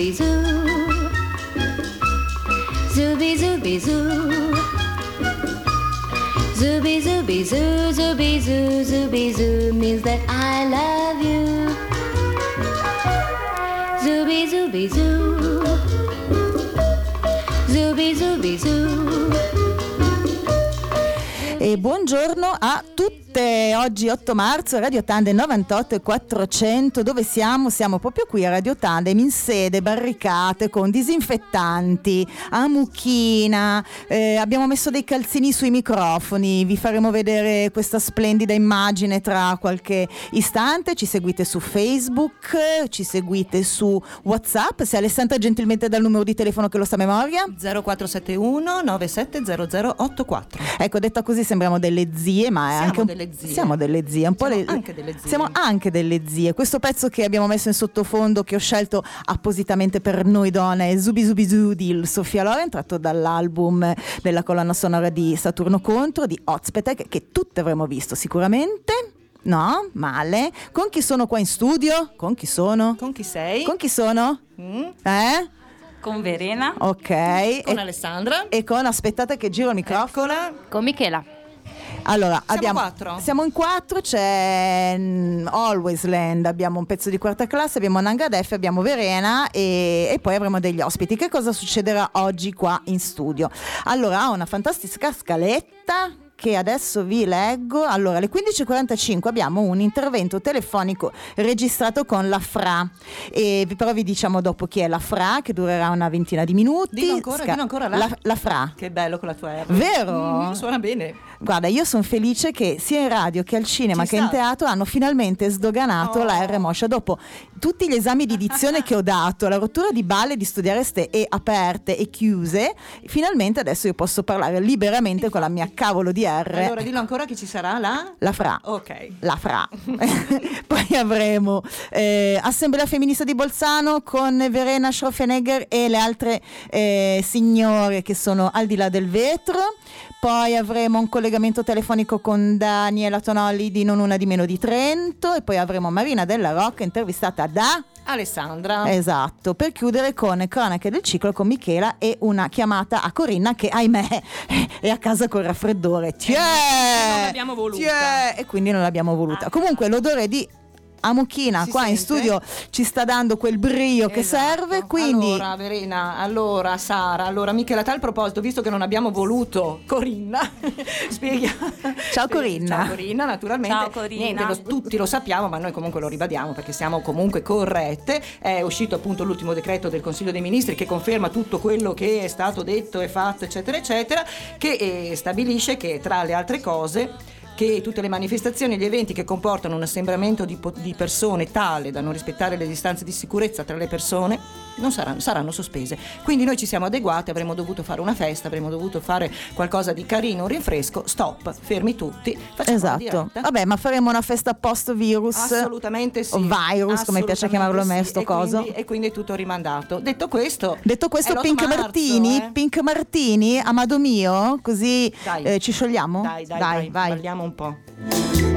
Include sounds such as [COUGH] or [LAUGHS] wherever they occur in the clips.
zooby zoo. Zooby zooby zoo. Zooby zooby zoo, zooby zoo, zooby zoo means that I love you. Zooby zooby zoo. Zooby zooby zoo. E buongiorno a tutte. Oggi 8 marzo, Radio Tandem 98 e 400. Dove siamo? Siamo proprio qui a Radio Tandem in sede, barricate con disinfettanti, a mucchina. Eh, abbiamo messo dei calzini sui microfoni. Vi faremo vedere questa splendida immagine tra qualche istante. Ci seguite su Facebook, ci seguite su WhatsApp. Se Alessandra gentilmente dà il numero di telefono che lo sa a memoria. 0471 970084. Ecco, detta così sembriamo delle zie, ma è Siamo anche un- delle zie. Siamo delle zie, un po' Siamo le- anche delle zie. Siamo anche delle zie. Questo pezzo che abbiamo messo in sottofondo, che ho scelto appositamente per noi donne, è Zubi Zubi Zoo di Sofia Loren, tratto dall'album della colonna sonora di Saturno Contro, di Ozpetek, che tutte avremo visto sicuramente. No? Male. Con chi sono qua in studio? Con chi sono? Con chi sei? Con chi sono? Mm? Eh? Con Verena. Ok. Con e, Alessandra. e con, aspettate che giro il microfono. Eccola. Con Michela. Allora, Siamo abbiamo, quattro? Siamo in quattro, c'è mm, Always Land, abbiamo un pezzo di quarta classe, abbiamo Nangadef, abbiamo Verena e, e poi avremo degli ospiti. Che cosa succederà oggi qua in studio? Allora, ha una fantastica scaletta che adesso vi leggo. Allora, alle 15.45 abbiamo un intervento telefonico registrato con la FRA. E però vi diciamo dopo chi è la FRA, che durerà una ventina di minuti. Dillo ancora, dillo ancora la- la, la FRA. Che bello con la tua R. Vero? Mm, suona bene. Guarda, io sono felice che sia in radio che al cinema Ci che in sta. teatro hanno finalmente sdoganato Oh. la R Moscia. Dopo tutti gli esami di dizione che ho dato, la rottura di balle di studiare ste e aperte e chiuse, finalmente adesso io posso parlare liberamente con la mia cavolo di R. Allora, dillo ancora che ci sarà la... La fra. Ok. La fra. [LAUGHS] Poi avremo eh, Assemblea Femminista di Bolzano con Verena Schroffenegger e le altre eh, signore che sono al di là del vetro. Poi avremo un collegamento telefonico con Daniela Tonolli di Non Una di Meno di Trento e poi avremo Marina Della Rocca intervistata da... Alessandra. Esatto, per chiudere con cronache del ciclo con Michela e una chiamata a Corinna che ahimè è a casa col raffreddore. Tiè! non l'abbiamo voluta. Tiè! E quindi non l'abbiamo voluta. Comunque l'odore di Amuchina Si qua in sente? studio ci sta dando quel brio che Esatto. serve, quindi Allora, Verena, allora, Sara, allora, Michela, a tal proposito, visto che non abbiamo voluto Corinna, [LAUGHS] spieghiamo. Ciao, Corinna. Ciao Corinna, naturalmente. Ciao, Corinna. Niente, lo- tutti lo sappiamo, ma noi comunque lo ribadiamo perché siamo comunque corrette. È uscito appunto l'ultimo decreto del Consiglio dei Ministri che conferma tutto quello che è stato detto e fatto, eccetera, eccetera, che eh, stabilisce che tra le altre cose che tutte le manifestazioni e gli eventi che comportano un assembramento di, po- di persone tale da non rispettare le distanze di sicurezza tra le persone non saranno, saranno sospese. Quindi noi ci siamo adeguati, avremmo dovuto fare una festa, avremmo dovuto fare qualcosa di carino, un rinfresco, stop, fermi tutti, facciamo esatto. Vabbè, ma faremo una festa post virus. Assolutamente sì. O virus, come piace chiamarlo a me, sì. sto E coso. quindi- e quindi è tutto rimandato. Detto questo, Detto questo, è l'8 Pink marzo, Martini, eh. Pink Martini, amado mio, così Dai. eh, ci sciogliamo? Dai, dai, dai, vai. balliamo un po'.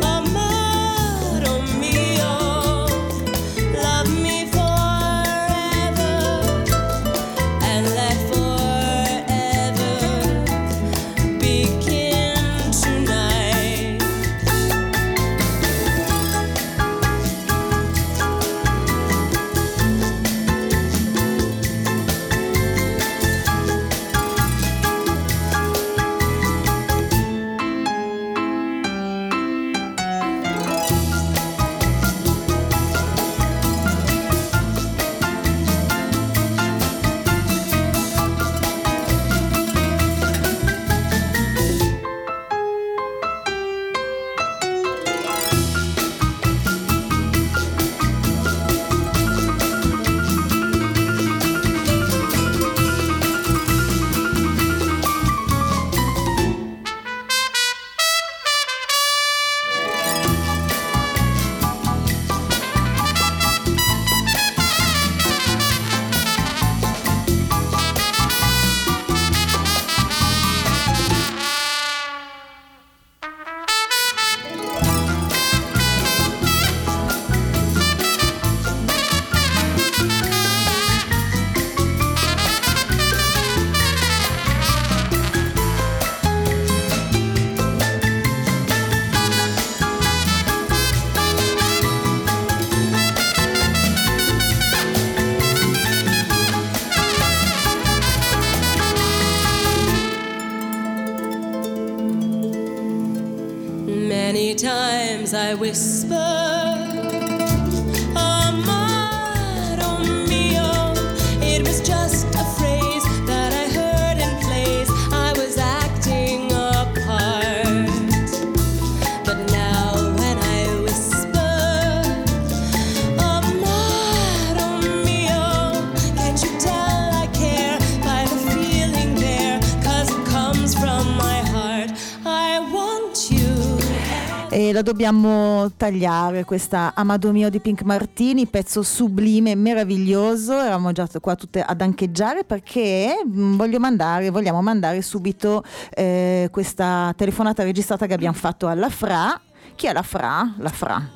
La dobbiamo tagliare questa Amado mio di Pink Martini, pezzo sublime, meraviglioso. Eravamo già qua tutte ad ancheggiare perché mm, voglio mandare, vogliamo mandare subito eh, questa telefonata registrata che abbiamo fatto alla Fra. Chi è la Fra? La Fra.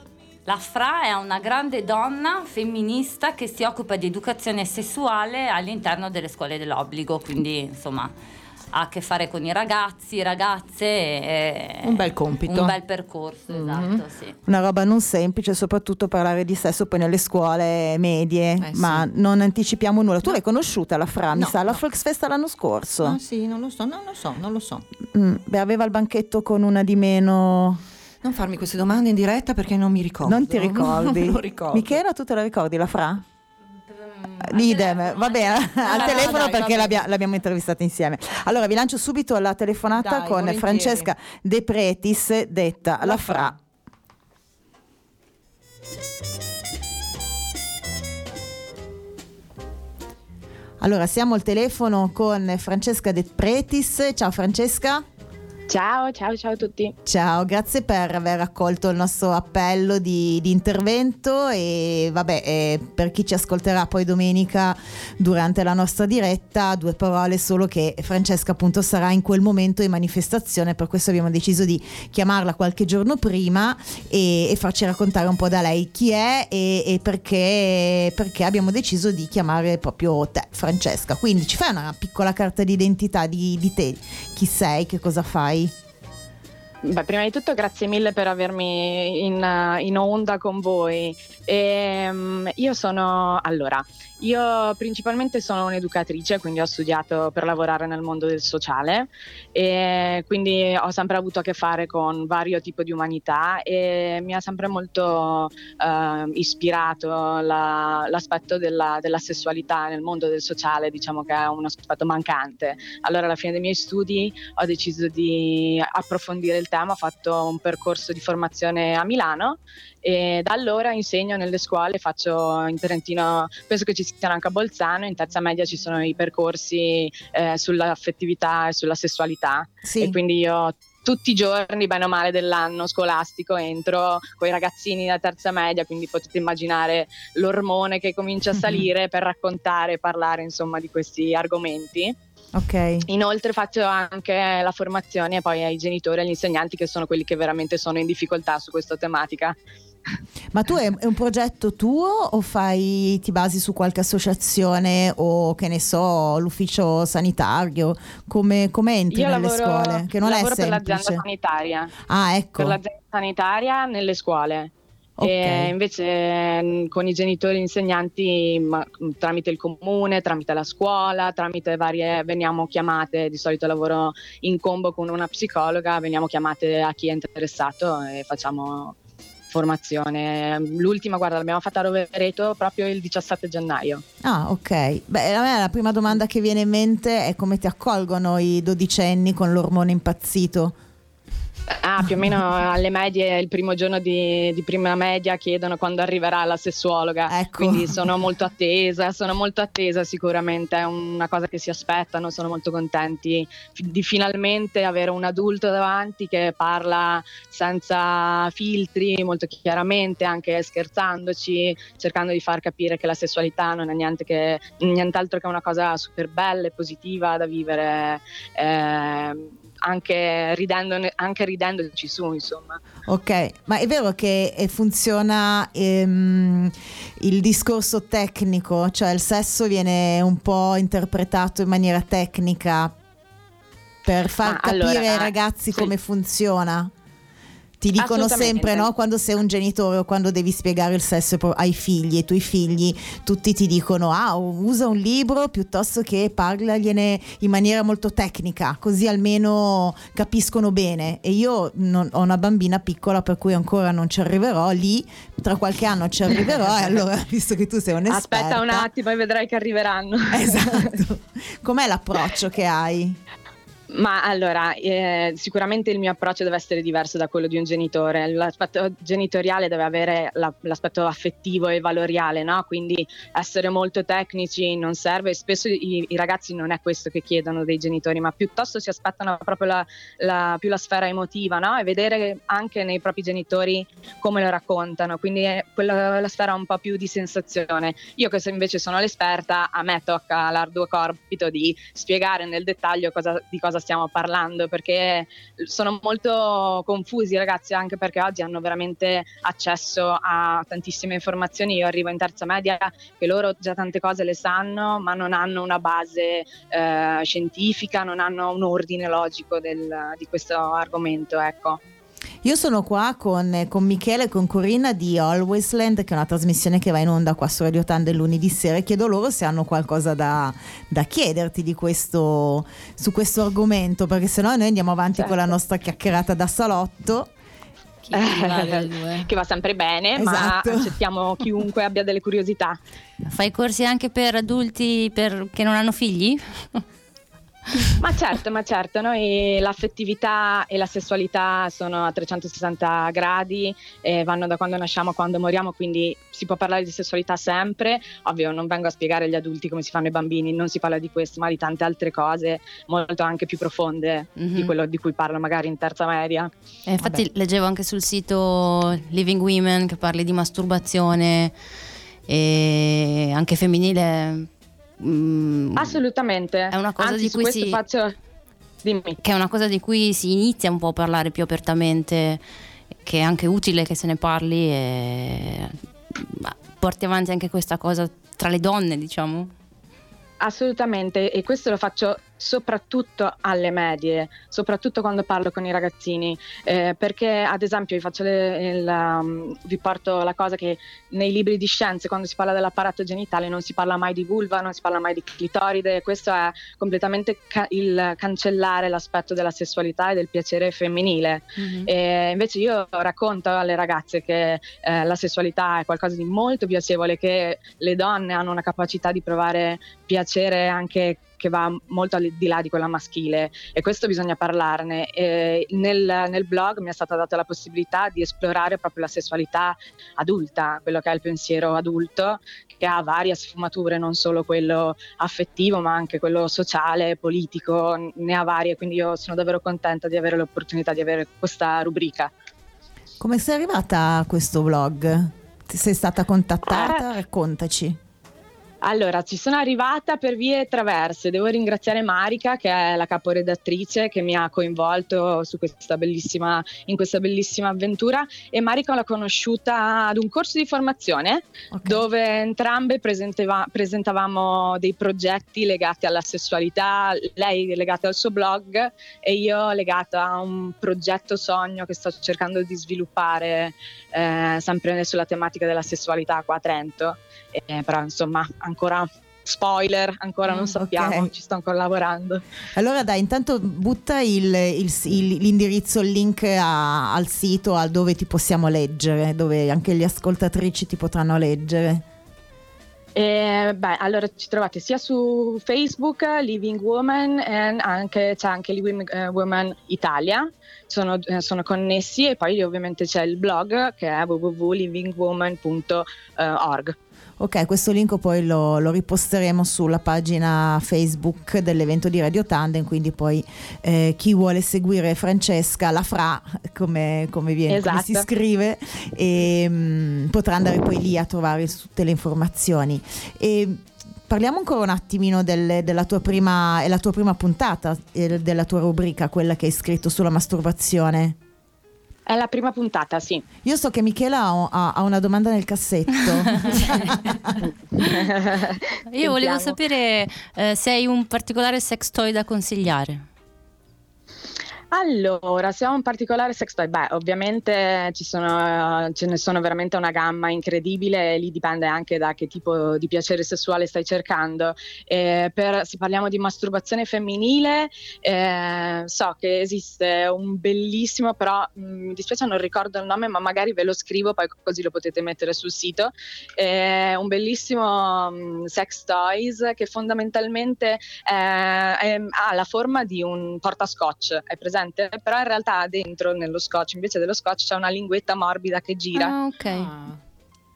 La Fra è una grande donna femminista che si occupa di educazione sessuale all'interno delle scuole dell'obbligo, quindi insomma ha a che fare con i ragazzi, ragazze. e- Un bel compito. Un bel percorso, esatto, sì. Una roba non semplice, soprattutto parlare di sesso poi nelle scuole medie, Eh, sì. ma non anticipiamo nulla. Tu l'hai conosciuta la Fra, mi No, sa, alla no. Volksfest l'anno scorso. Ah, sì, non lo so, non lo so, non lo so. Mm, beh, aveva il banchetto con una di meno. Non farmi queste domande in diretta perché non mi ricordo. Non ti ricordi? [LAUGHS] non lo ricordo. Michela, tu te la ricordi la Fra? Idem, va bene, al telefono dai, perché l'abbia- l'abbiamo intervistata insieme. Allora vi lancio subito la telefonata Dai, con volentieri. Francesca De Pretis, detta la. Fra. Allora siamo al telefono con Francesca De Pretis. Ciao Francesca. Ciao, ciao, ciao a tutti. Ciao, grazie per aver accolto il nostro appello di, di intervento e vabbè, eh, per chi ci ascolterà poi domenica durante la nostra diretta, due parole solo che Francesca appunto sarà in quel momento in manifestazione, per questo abbiamo deciso di chiamarla qualche giorno prima e, e farci raccontare un po' da lei chi è e, e perché, perché abbiamo deciso di chiamare proprio te, Francesca. Quindi ci fai una piccola carta d'identità di, di te, chi sei, che cosa fai? Bye. Beh, prima di tutto grazie mille per avermi in, in onda con voi. Ehm, io sono, allora, io principalmente sono un'educatrice, quindi ho studiato per lavorare nel mondo del sociale e quindi ho sempre avuto a che fare con vario tipo di umanità e mi ha sempre molto eh, ispirato la- l'aspetto della, della sessualità nel mondo del sociale, diciamo che è un aspetto mancante. Allora alla fine dei miei studi ho deciso di approfondire il tema, ho fatto un percorso di formazione a Milano e da allora insegno nelle scuole, faccio in Trentino, penso che ci siano anche a Bolzano, in terza media ci sono i percorsi eh, sull'affettività e sulla sessualità Sì. e quindi io tutti i giorni, bene o male, dell'anno scolastico entro con i ragazzini da terza media, quindi potete immaginare l'ormone che comincia a [LAUGHS] salire per raccontare e parlare insomma di questi argomenti. Ok. Inoltre faccio anche la formazione poi ai genitori e agli insegnanti che sono quelli che veramente sono in difficoltà su questa tematica. Ma tu è, un progetto tuo o fai, ti basi su qualche associazione o che ne so, l'ufficio sanitario? Come, come entri Io nelle lavoro, scuole? Che non lavoro è per l'azienda sanitaria, Ah, ecco. per l'azienda sanitaria nelle scuole. Ok. E invece mh, con i genitori insegnanti ma, mh, tramite il comune, tramite la scuola, tramite varie veniamo chiamate, di solito lavoro in combo con una psicologa, veniamo chiamate a chi è interessato e facciamo formazione. L'ultima, guarda, l'abbiamo fatta a Rovereto proprio il 17 gennaio. Ah, ok. Beh, a me la prima domanda che viene in mente è come ti accolgono i dodicenni con l'ormone impazzito. Ah, più o meno alle medie, il primo giorno di, di prima media chiedono quando arriverà la sessuologa. Ecco. Quindi sono molto attesa, sono molto attesa sicuramente, è una cosa che si aspettano, sono molto contenti di finalmente avere un adulto davanti che parla senza filtri, molto chiaramente, anche scherzandoci, cercando di far capire che la sessualità non è niente che, nient'altro che una cosa super bella e positiva da vivere. eh, anche, ridendone- anche ridendoci su, insomma. Ok, ma è vero che eh, funziona ehm, il discorso tecnico, cioè il sesso viene un po' interpretato in maniera tecnica per far Ma capire allora, ai ragazzi sì. come funziona. Ti dicono sempre, no? Quando sei un genitore o quando devi spiegare il sesso ai figli, ai tuoi figli, tutti ti dicono: ah, usa un libro piuttosto che parlagliene in maniera molto tecnica, così almeno capiscono bene. E io non- ho una bambina piccola, per cui ancora non ci arriverò. Lì, tra qualche anno ci arriverò. e allora, [LAUGHS] visto che tu sei un'esperta, Aspetta un attimo e vedrai che arriveranno. Esatto. Com'è l'approccio che hai? Ma allora, eh, sicuramente il mio approccio deve essere diverso da quello di un genitore. L'aspetto genitoriale deve avere la- l'aspetto affettivo e valoriale, no? Quindi essere molto tecnici non serve. Spesso i, i ragazzi non è questo che chiedono dei genitori, ma piuttosto si aspettano proprio la, la- più la sfera emotiva, no? E vedere anche nei propri genitori come lo raccontano. Quindi è quella la sfera un po' più di sensazione. Io che invece sono l'esperta, a me tocca l'arduo compito di spiegare nel dettaglio cosa- di cosa stiamo parlando, perché sono molto confusi i ragazzi, anche perché oggi hanno veramente accesso a tantissime informazioni. Io arrivo in terza media che loro già tante cose le sanno, ma non hanno una base eh, scientifica, non hanno un ordine logico del- di questo argomento. Ecco. Io sono qua con, con Michele e con Corinna di Alwaysland, che è una trasmissione che va in onda qua su Radio Tande lunedì sera e chiedo loro se hanno qualcosa da, da chiederti di questo, su questo argomento, perché sennò noi andiamo avanti Certo. con la nostra chiacchierata da salotto. [LAUGHS] Che va sempre bene, Esatto. ma accettiamo chiunque abbia delle curiosità. Fai corsi anche per adulti per- che non hanno figli? [LAUGHS] Ma certo, ma certo, noi l'affettività e la sessualità sono a 360 gradi e vanno da quando nasciamo a quando moriamo, quindi si può parlare di sessualità sempre. Ovvio, non vengo a spiegare agli adulti come si fanno i bambini, non si parla di questo, ma di tante altre cose molto anche più profonde di Mhm. quello di cui parlo magari in terza media. E infatti leggevo anche sul sito Living Women che parli di masturbazione e anche femminile. Mm, Assolutamente. È una cosa Anzi, di cui si- faccio Dimmi. che è una cosa di cui si inizia un po' a parlare più apertamente, che è anche utile che se ne parli e ma porti avanti anche questa cosa tra le donne, diciamo. Assolutamente, e questo lo faccio soprattutto alle medie, soprattutto quando parlo con i ragazzini, eh, perché ad esempio vi, faccio le- il, um, vi porto la cosa che nei libri di scienze quando si parla dell'apparato genitale non si parla mai di vulva, non si parla mai di clitoride, questo è completamente ca- il cancellare l'aspetto della sessualità e del piacere femminile. E invece io racconto alle ragazze che eh, la sessualità è qualcosa di molto piacevole, che le donne hanno una capacità di provare piacere anche che va molto al di là di quella maschile e questo bisogna parlarne. Nel, nel blog mi è stata data la possibilità di esplorare proprio la sessualità adulta, quello che è il pensiero adulto, che ha varie sfumature, non solo quello affettivo, ma anche quello sociale, politico, ne ha varie, quindi io sono davvero contenta di avere l'opportunità di avere questa rubrica. Come sei arrivata a questo blog? Ti sei stata contattata? Raccontaci. Allora, ci sono arrivata per vie traverse. Devo ringraziare Marica, che è la caporedattrice, che mi ha coinvolto questa in questa bellissima avventura. E Marica l'ho conosciuta ad un corso di formazione Ok. dove entrambe presentavamo dei progetti legati alla sessualità, lei legata al suo blog e io legata a un progetto sogno che sto cercando di sviluppare eh, sempre sulla tematica della sessualità qua a Trento. Eh, però insomma ancora spoiler, ancora non Mm, sappiamo, ok. ci sto ancora lavorando. Allora dai, intanto butta il- il- il- l'indirizzo, il link a- al sito a dove ti possiamo leggere, dove anche le ascoltatrici ti potranno leggere. E, beh, allora ci trovate sia su Facebook Living Woman e anche, c'è anche Living eh, Woman Italia, sono, eh, sono connessi e poi ovviamente c'è il blog che è www.livingwoman.org. Ok, questo link poi lo, lo riposteremo sulla pagina Facebook dell'evento di Radio Tandem, quindi poi eh, chi vuole seguire Francesca, la Fra, come, come viene, come si Esatto. scrive, e, mm, potrà andare poi lì a trovare tutte le informazioni. E, Parliamo ancora un attimino del- della, tua prima, è la tua prima puntata eh, della tua rubrica, quella che hai scritto sulla masturbazione. È la prima puntata, sì. Io so che Michela ha, ha- ha una domanda nel cassetto. [LAUGHS] Io volevo sapere eh, se hai un particolare sex toy da consigliare. Allora, se ho un particolare sex toy, beh, ovviamente sono, ce ne sono veramente una gamma incredibile, e lì dipende anche da che tipo di piacere sessuale stai cercando. Eh, per, se parliamo di masturbazione femminile, eh, so che esiste un bellissimo, però mh, mi dispiace non ricordo il nome, ma magari ve lo scrivo, poi così lo potete mettere sul sito. Eh, un bellissimo mh, sex toys che fondamentalmente eh, è- ha la forma di un portascotch, è presente? Però in realtà dentro nello scotch, invece dello scotch, c'è una linguetta morbida che gira. Ah, ok.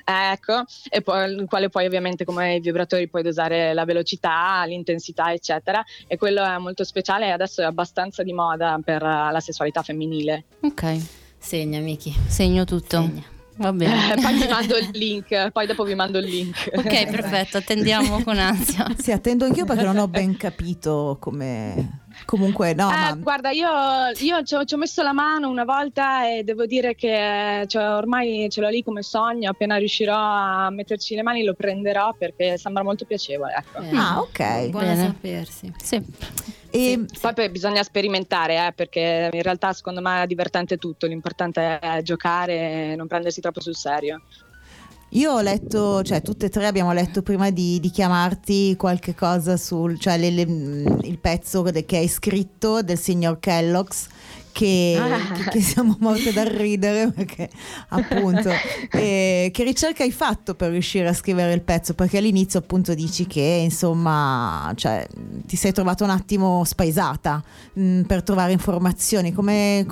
Ecco, e poi il quale poi ovviamente come i vibratori puoi dosare la velocità, l'intensità, eccetera. E quello è molto speciale e adesso è abbastanza di moda per eh, la sessualità femminile. Ok, Segna, Miki. segno tutto. Segna. Va bene. poi vi mando il link, poi dopo vi mando il link. [LAUGHS] ok, perfetto, attendiamo con ansia. Sì, attendo anch'io perché non ho ben capito come... Comunque, no, Eh, ma... Guarda, io, io ci, ho, ci ho messo la mano una volta e devo dire che cioè, ormai ce l'ho lì come sogno. Appena riuscirò a metterci le mani lo prenderò perché sembra molto piacevole. Ecco. Bene. Ah, ok. Buono Bene. sapersi. Sì. E, Poi, poi bisogna sperimentare eh, perché in realtà secondo me è divertente tutto. L'importante è giocare e non prendersi troppo sul serio. Io ho letto, cioè tutte e tre abbiamo letto prima di, di chiamarti qualche cosa sul, cioè le- le- il pezzo che hai scritto del signor Kellogg's che, Ah. che- che siamo morte dal ridere perché appunto [LAUGHS] eh, che ricerca hai fatto per riuscire a scrivere il pezzo? Perché all'inizio appunto dici che insomma cioè, ti sei trovato un attimo spaesata mh, per trovare informazioni. Come,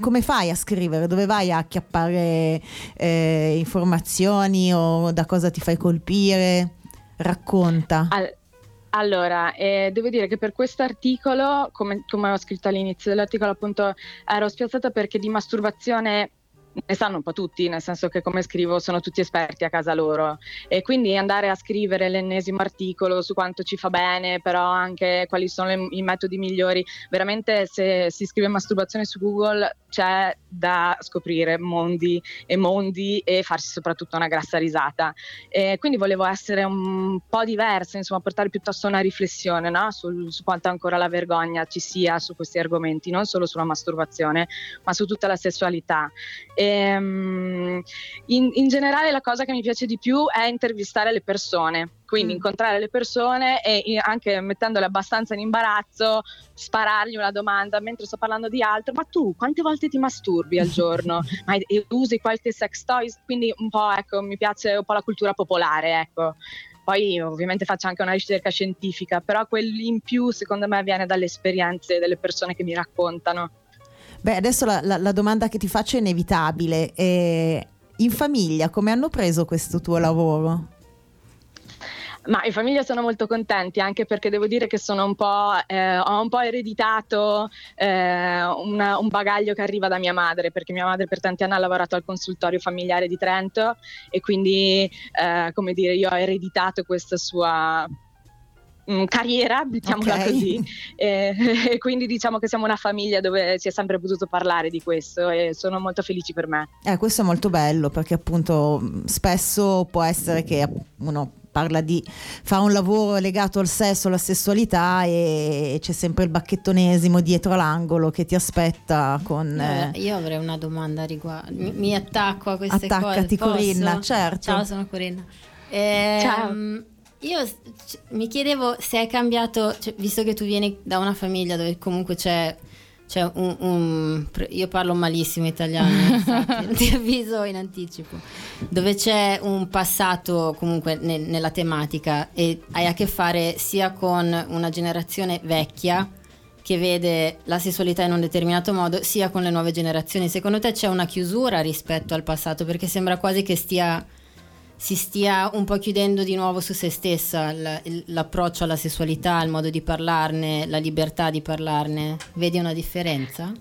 come fai a scrivere? Dove vai a acchiappare eh, informazioni o da cosa ti fai colpire? Racconta. Al- allora, eh, devo dire che per questo articolo, come, come ho scritto all'inizio dell'articolo, appunto ero spiazzata perché di masturbazione ne sanno un po' tutti, nel senso che come scrivo sono tutti esperti a casa loro e quindi andare a scrivere l'ennesimo articolo su quanto ci fa bene, però anche quali sono le- i metodi migliori, veramente se si scrive masturbazione su Google c'è da scoprire mondi e mondi e farsi soprattutto una grassa risata. E quindi volevo essere un po' diversa, insomma, portare piuttosto una riflessione no? Sul- su quanto ancora la vergogna ci sia su questi argomenti, non solo sulla masturbazione, ma su tutta la sessualità. Ehm, in, in generale la cosa che mi piace di più è intervistare le persone. Quindi Mm. incontrare le persone e i- anche mettendole abbastanza in imbarazzo, sparargli una domanda mentre sto parlando di altro. Ma tu quante volte ti masturbi al giorno? [LAUGHS] Ma e- e usi qualche sex toys? Quindi un po', ecco, mi piace un po' la cultura popolare, ecco. Poi ovviamente faccio anche una ricerca scientifica, però quel in più secondo me viene dalle esperienze delle persone che mi raccontano. Beh, adesso la, la- la domanda che ti faccio è inevitabile. Eh, in famiglia come hanno preso questo tuo lavoro? Ma in famiglia sono molto contenti anche perché devo dire che un eh, ho un po' ereditato eh, una- un bagaglio che arriva da mia madre perché mia madre per tanti anni ha lavorato al consultorio familiare di Trento e quindi eh, come dire io ho ereditato questa sua mm, carriera, mettiamola Ok. così, e, [LAUGHS] e [LAUGHS] quindi diciamo che siamo una famiglia dove si è sempre potuto parlare di questo e sono molto felici per me. Eh, questo è molto bello perché appunto mh, spesso può essere che uno parla di fare un lavoro legato al sesso, alla sessualità e c'è sempre il bacchettonesimo dietro l'angolo che ti aspetta con... Eh, eh, io avrei una domanda riguardo. Mi, mi attacco a queste Attaccati, cose. Posso? Corinna, certo. Ciao, sono Corinna. Ehm, Ciao. Io mi chiedevo se è cambiato, cioè, visto che tu vieni da una famiglia dove comunque c'è, c'è un, un- Io parlo malissimo italiano, [LAUGHS] ti avviso in anticipo. Dove c'è un passato comunque ne- nella tematica e hai a che fare sia con una generazione vecchia che vede la sessualità in un determinato modo, sia con le nuove generazioni. Secondo te c'è una chiusura rispetto al passato? Perché sembra quasi che stia, si stia un po' chiudendo di nuovo su se stessa l'approccio alla sessualità, il modo di parlarne, la libertà di parlarne. Vedi una differenza?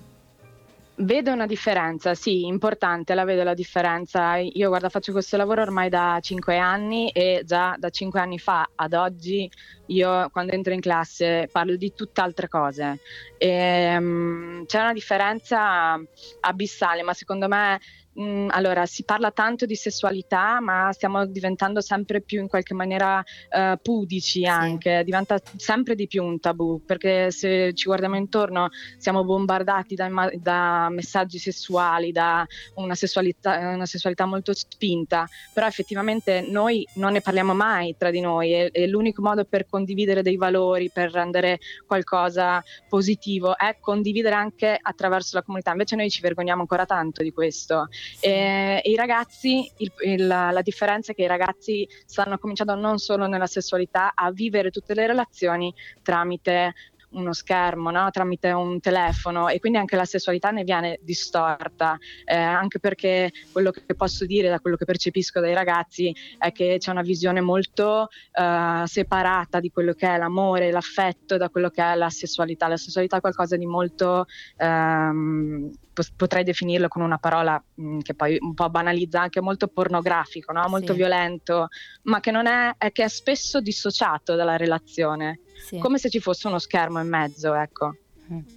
Vedo una differenza, sì, importante, la vedo la differenza. Io guarda, faccio questo lavoro ormai da cinque anni e già da cinque anni fa ad oggi io quando entro in classe parlo di tutt'altre cose. Ehm, c'è una differenza abissale, ma secondo me Mm, allora, si parla tanto di sessualità, ma stiamo diventando sempre più in qualche maniera eh, pudici anche, diventa sempre di più un tabù, perché se ci guardiamo intorno siamo bombardati da, da messaggi sessuali, da una sessualità, una sessualità molto spinta, però effettivamente noi non ne parliamo mai tra di noi e, e l'unico modo per condividere dei valori, per rendere qualcosa positivo è condividere anche attraverso la comunità, invece noi ci vergogniamo ancora tanto di questo. E, e i ragazzi, il- il- la differenza è che i ragazzi stanno cominciando non solo nella sessualità a vivere tutte le relazioni tramite uno schermo, no? tramite un telefono e quindi anche la sessualità ne viene distorta, eh, anche perché quello che posso dire da quello che percepisco dai ragazzi è che c'è una visione molto eh, separata di quello che è l'amore, l'affetto da quello che è la sessualità. La sessualità è qualcosa di molto ehm, potrei definirlo con una parola mh, che poi un po' banalizza anche molto pornografico, no? molto Sì. violento, ma che non è, è che è spesso dissociato dalla relazione, Sì. come se ci fosse uno schermo in mezzo, ecco.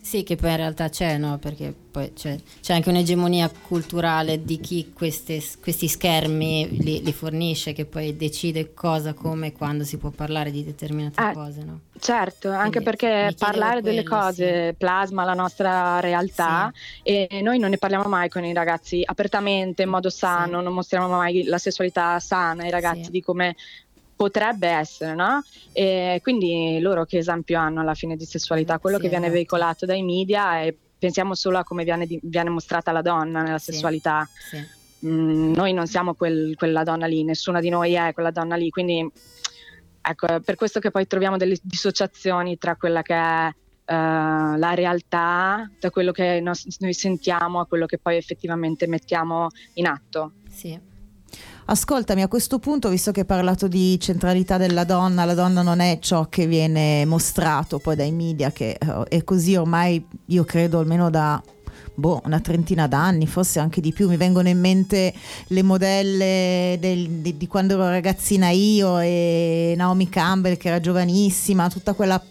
Sì, che poi in realtà c'è, no? Perché poi c'è, c'è anche un'egemonia culturale di chi queste- questi schermi li, li fornisce, che poi decide cosa, come e quando si può parlare di determinate Eh, cose, no? Certo, anche Quindi perché mi chiedevo parlare delle quello, cose plasma la nostra realtà e noi non ne parliamo mai con i ragazzi apertamente, in modo sano, non mostriamo mai la sessualità sana ai ragazzi Sì. di come potrebbe essere, no? E quindi loro che esempio hanno alla fine di sessualità? Quello Sì, che viene veicolato dai media e pensiamo solo a come viene, di- viene mostrata la donna nella Sì. sessualità. Sì. Mm, noi non siamo quel- quella donna lì, nessuna di noi è quella donna lì, quindi ecco, è per questo che poi troviamo delle dissociazioni tra quella che è eh, la realtà, da quello che noi sentiamo a quello che poi effettivamente mettiamo in atto. Sì. Ascoltami, a questo punto, visto che hai parlato di centralità della donna, la donna non è ciò che viene mostrato poi dai media, che eh, è così ormai, io credo, almeno da boh, una trentina d'anni, forse anche di più. Mi vengono in mente le modelle del- di, di quando ero ragazzina io e Naomi Campbell che era giovanissima, tutta quella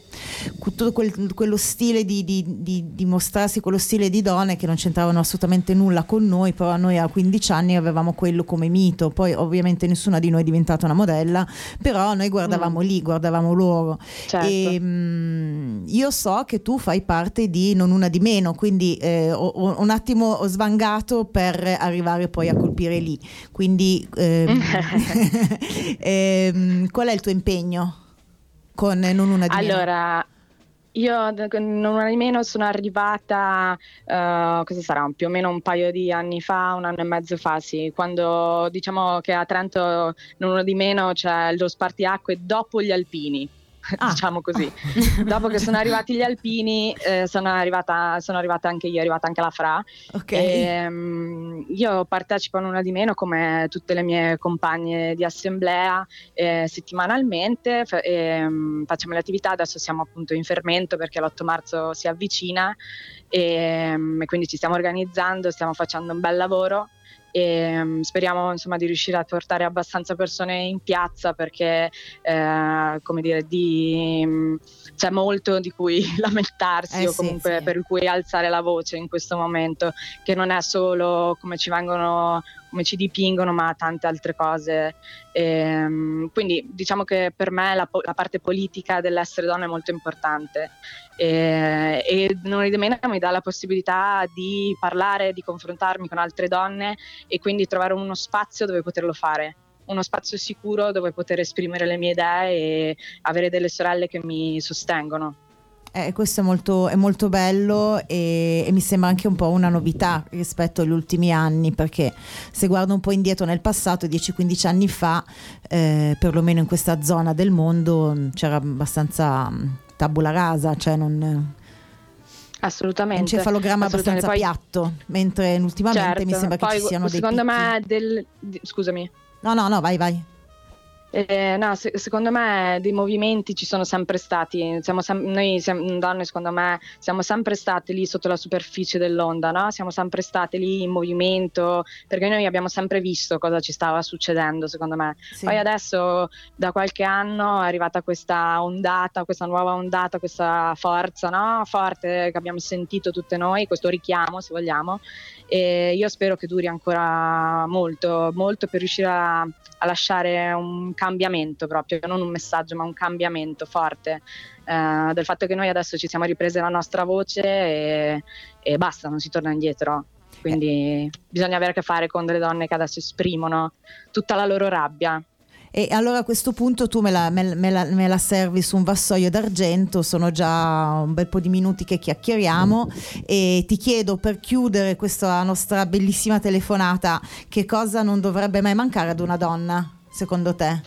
tutto quel- quello stile di, di- di- di mostrarsi quello stile di donne che non c'entravano assolutamente nulla con noi però noi a 15 anni avevamo quello come mito. Poi ovviamente nessuna di noi è diventata una modella però noi guardavamo lì guardavamo loro. Certo. e mm, io so che tu fai parte di non una di meno quindi eh, ho, ho un attimo ho svangato per arrivare poi a colpire lì. Quindi ehm, [LAUGHS] [LAUGHS] ehm, qual è il tuo impegno con non una di? Allora, io non di meno sono arrivata, eh, cosa sarà, più o meno un paio di anni fa, un anno e mezzo fa, sì, quando diciamo che a Trento non una di meno c'è lo spartiacque dopo gli alpini. Ah. diciamo così. [LAUGHS] Dopo che sono arrivati gli alpini, eh, sono, arrivata, sono arrivata anche io, è arrivata anche la Fra. Ok. Ehm, io partecipo a una di meno come tutte le mie compagne di assemblea eh, settimanalmente, fa- ehm, facciamo le attività, adesso siamo appunto in fermento perché l'8 marzo si avvicina ehm, e quindi ci stiamo organizzando, stiamo facendo un bel lavoro e mm, speriamo insomma di riuscire a portare abbastanza persone in piazza perché eh, come dire di, c'è molto di cui [LAUGHS] lamentarsi Eh o sì, comunque sì. per cui alzare la voce in questo momento che non è solo come ci vengono come ci dipingono ma tante altre cose. Ehm, quindi diciamo che per me la, la parte politica dell'essere donna è molto importante. E, e non di meno mi dà la possibilità di parlare, di confrontarmi con altre donne e quindi trovare uno spazio dove poterlo fare, uno spazio sicuro dove poter esprimere le mie idee e avere delle sorelle che mi sostengono. Eh, questo è molto, è molto bello e, e mi sembra anche un po' una novità rispetto agli ultimi anni perché se guardo un po' indietro nel passato, 10-15 anni fa, eh, perlomeno in questa zona del mondo mh, c'era abbastanza mh, tabula rasa, cioè non, Assolutamente. encefalogramma Assolutamente. abbastanza Poi- piatto, mentre ultimamente mi Certo, sembra che ci siano dei secondo picchi. me del, scusami. No, no, no, vai, vai. Eh, no, se- secondo me dei movimenti ci sono sempre stati, siamo sem- noi siamo, donne secondo me siamo sempre state lì sotto la superficie dell'onda, no? siamo sempre state lì in movimento perché noi abbiamo sempre visto cosa ci stava succedendo secondo me. Sì. Poi adesso da qualche anno è arrivata questa ondata, questa nuova ondata, questa forza no? forte che abbiamo sentito tutte noi, questo richiamo se vogliamo e io spero che duri ancora molto, molto per riuscire a, a lasciare un cambiamento proprio, non un messaggio ma un cambiamento forte eh, del fatto che noi adesso ci siamo riprese la nostra voce e, e basta, non si torna indietro. Quindi bisogna avere a che fare con delle donne che adesso esprimono tutta la loro rabbia. E allora a questo punto tu me la, me- me la- me la servi su un vassoio d'argento, sono già un bel po' di minuti che chiacchieriamo e ti chiedo per chiudere questa nostra bellissima telefonata che cosa non dovrebbe mai mancare ad una donna, secondo te?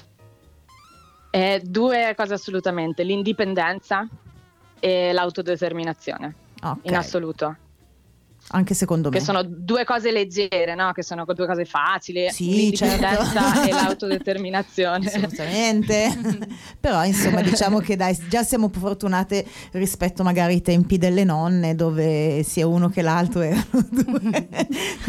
Eh, due cose assolutamente, l'indipendenza e l'autodeterminazione, Ok, in assoluto. Anche secondo me. Che sono due cose leggere, no? Che sono due cose facili, Sì, l'indipendenza certo. [LAUGHS] e l'autodeterminazione. Assolutamente, [LAUGHS] però insomma diciamo che dai, già siamo fortunate rispetto magari ai tempi delle nonne dove sia uno che l'altro erano [LAUGHS] due,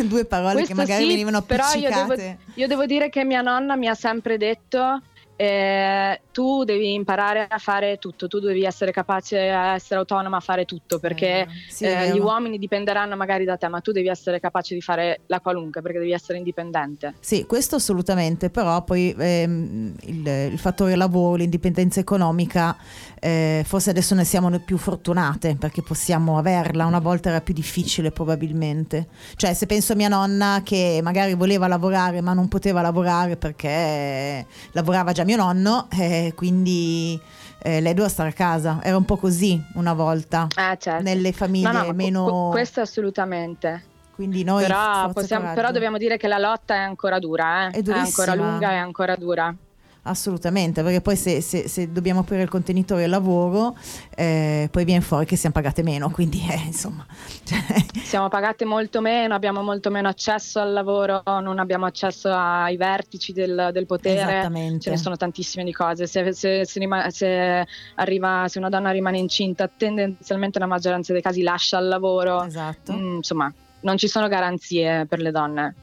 due parole Questo che magari sì, venivano però io appiccicate. devo, io devo dire che mia nonna mi ha sempre detto eh, tu devi imparare a fare tutto, tu devi essere capace a essere autonoma a fare tutto perché sì, eh, gli uomini dipenderanno magari da te, ma tu devi essere capace di fare la qualunque perché devi essere indipendente. Sì, questo assolutamente, però poi ehm, il, il fattore lavoro, l'indipendenza economica, eh, forse adesso ne siamo più fortunate perché possiamo averla, una volta era più difficile probabilmente. Cioè se penso a mia nonna che magari voleva lavorare ma non poteva lavorare perché lavorava già mio nonno, eh, quindi eh, lei doveva stare a casa, era un po' così una volta. Eh, certo. Nelle famiglie No, no, meno... que- questo assolutamente. quindi noi però, possiamo- però dobbiamo dire che la lotta è ancora dura, È eh? durissima. ancora lunga e ancora dura. Assolutamente, perché poi se, se- se dobbiamo aprire il contenitore lavoro, eh, poi viene fuori che siamo pagate meno, quindi eh, insomma... [LAUGHS] cioè, Siamo pagate molto meno, abbiamo molto meno accesso al lavoro, non abbiamo accesso ai vertici del, del potere. Esattamente. Ce ne sono tantissime di cose. Se, se- se arriva, se una donna rimane incinta, tendenzialmente la maggioranza dei casi lascia il lavoro. esatto. Mm, insomma, non ci sono garanzie per le donne.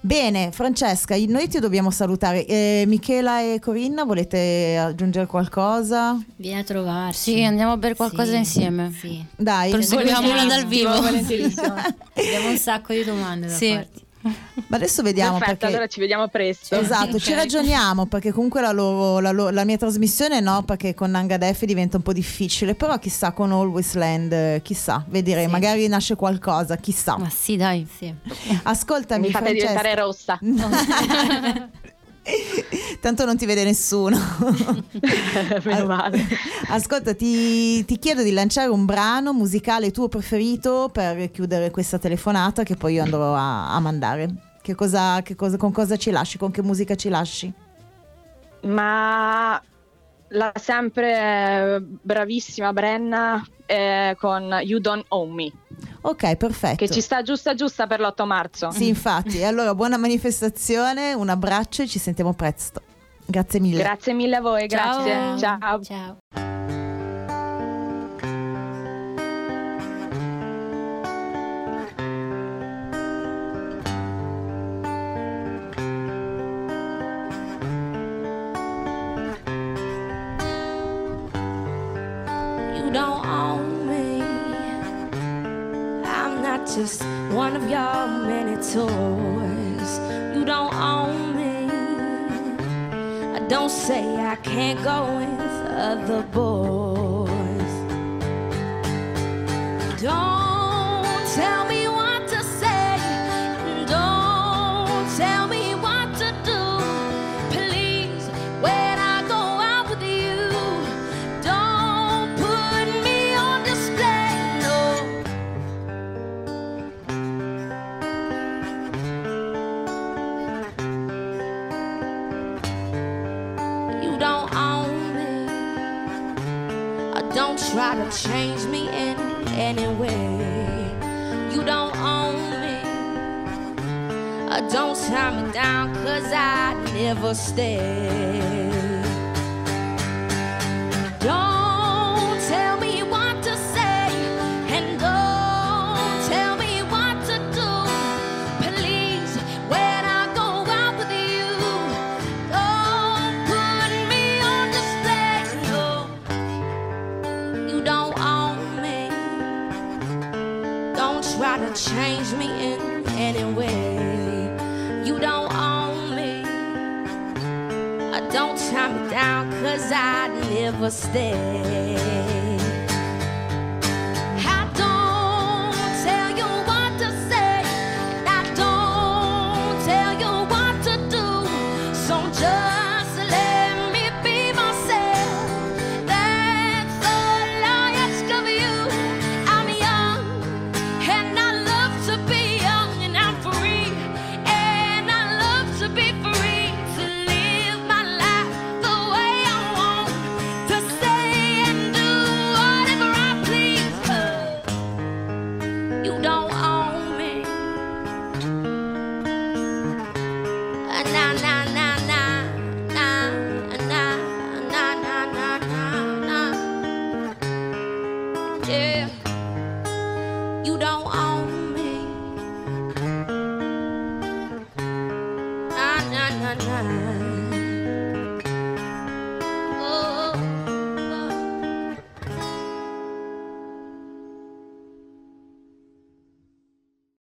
Bene, Francesca, noi ti dobbiamo salutare. Eh, Michela e Corinna, volete aggiungere qualcosa? Vieni a trovarci. Sì, andiamo a bere qualcosa Sì, insieme. Sì. Dai, Proseguiamola dal vivo. Volentierissimo. [LAUGHS] Abbiamo un sacco di domande da Sì. farti. Ma adesso vediamo Perfetto, perché... allora ci vediamo presto. Esatto, ci Ok. ragioniamo perché comunque la, loro- la lo- la mia trasmissione no, perché con Nangadef diventa un po' difficile, però chissà con Always Land, chissà, vedrei, Sì. magari nasce qualcosa, chissà. Ma sì, dai. Sì. Ascoltami Mi fate Francesca. diventare rossa. [LAUGHS] [LAUGHS] [LAUGHS] Tanto non ti vede nessuno. [LAUGHS] Meno male. Ascolta, ti, ti chiedo di lanciare un brano musicale tuo preferito per chiudere questa telefonata che poi io andrò a, a mandare. Che cosa, che cosa- con cosa ci lasci? Con che musica ci lasci? Ma la sempre bravissima Brenna eh, con You Don't Own Me, Ok, perfetto. che ci sta giusta giusta per l'8 marzo. Sì, infatti. Allora, buona manifestazione, un abbraccio e ci sentiamo presto. Grazie mille. Grazie mille a voi, Ciao. grazie. Ciao. Ciao. Try to change me in any way. You don't own me. Uh, Don't tie me down, cause I never stay. Stay.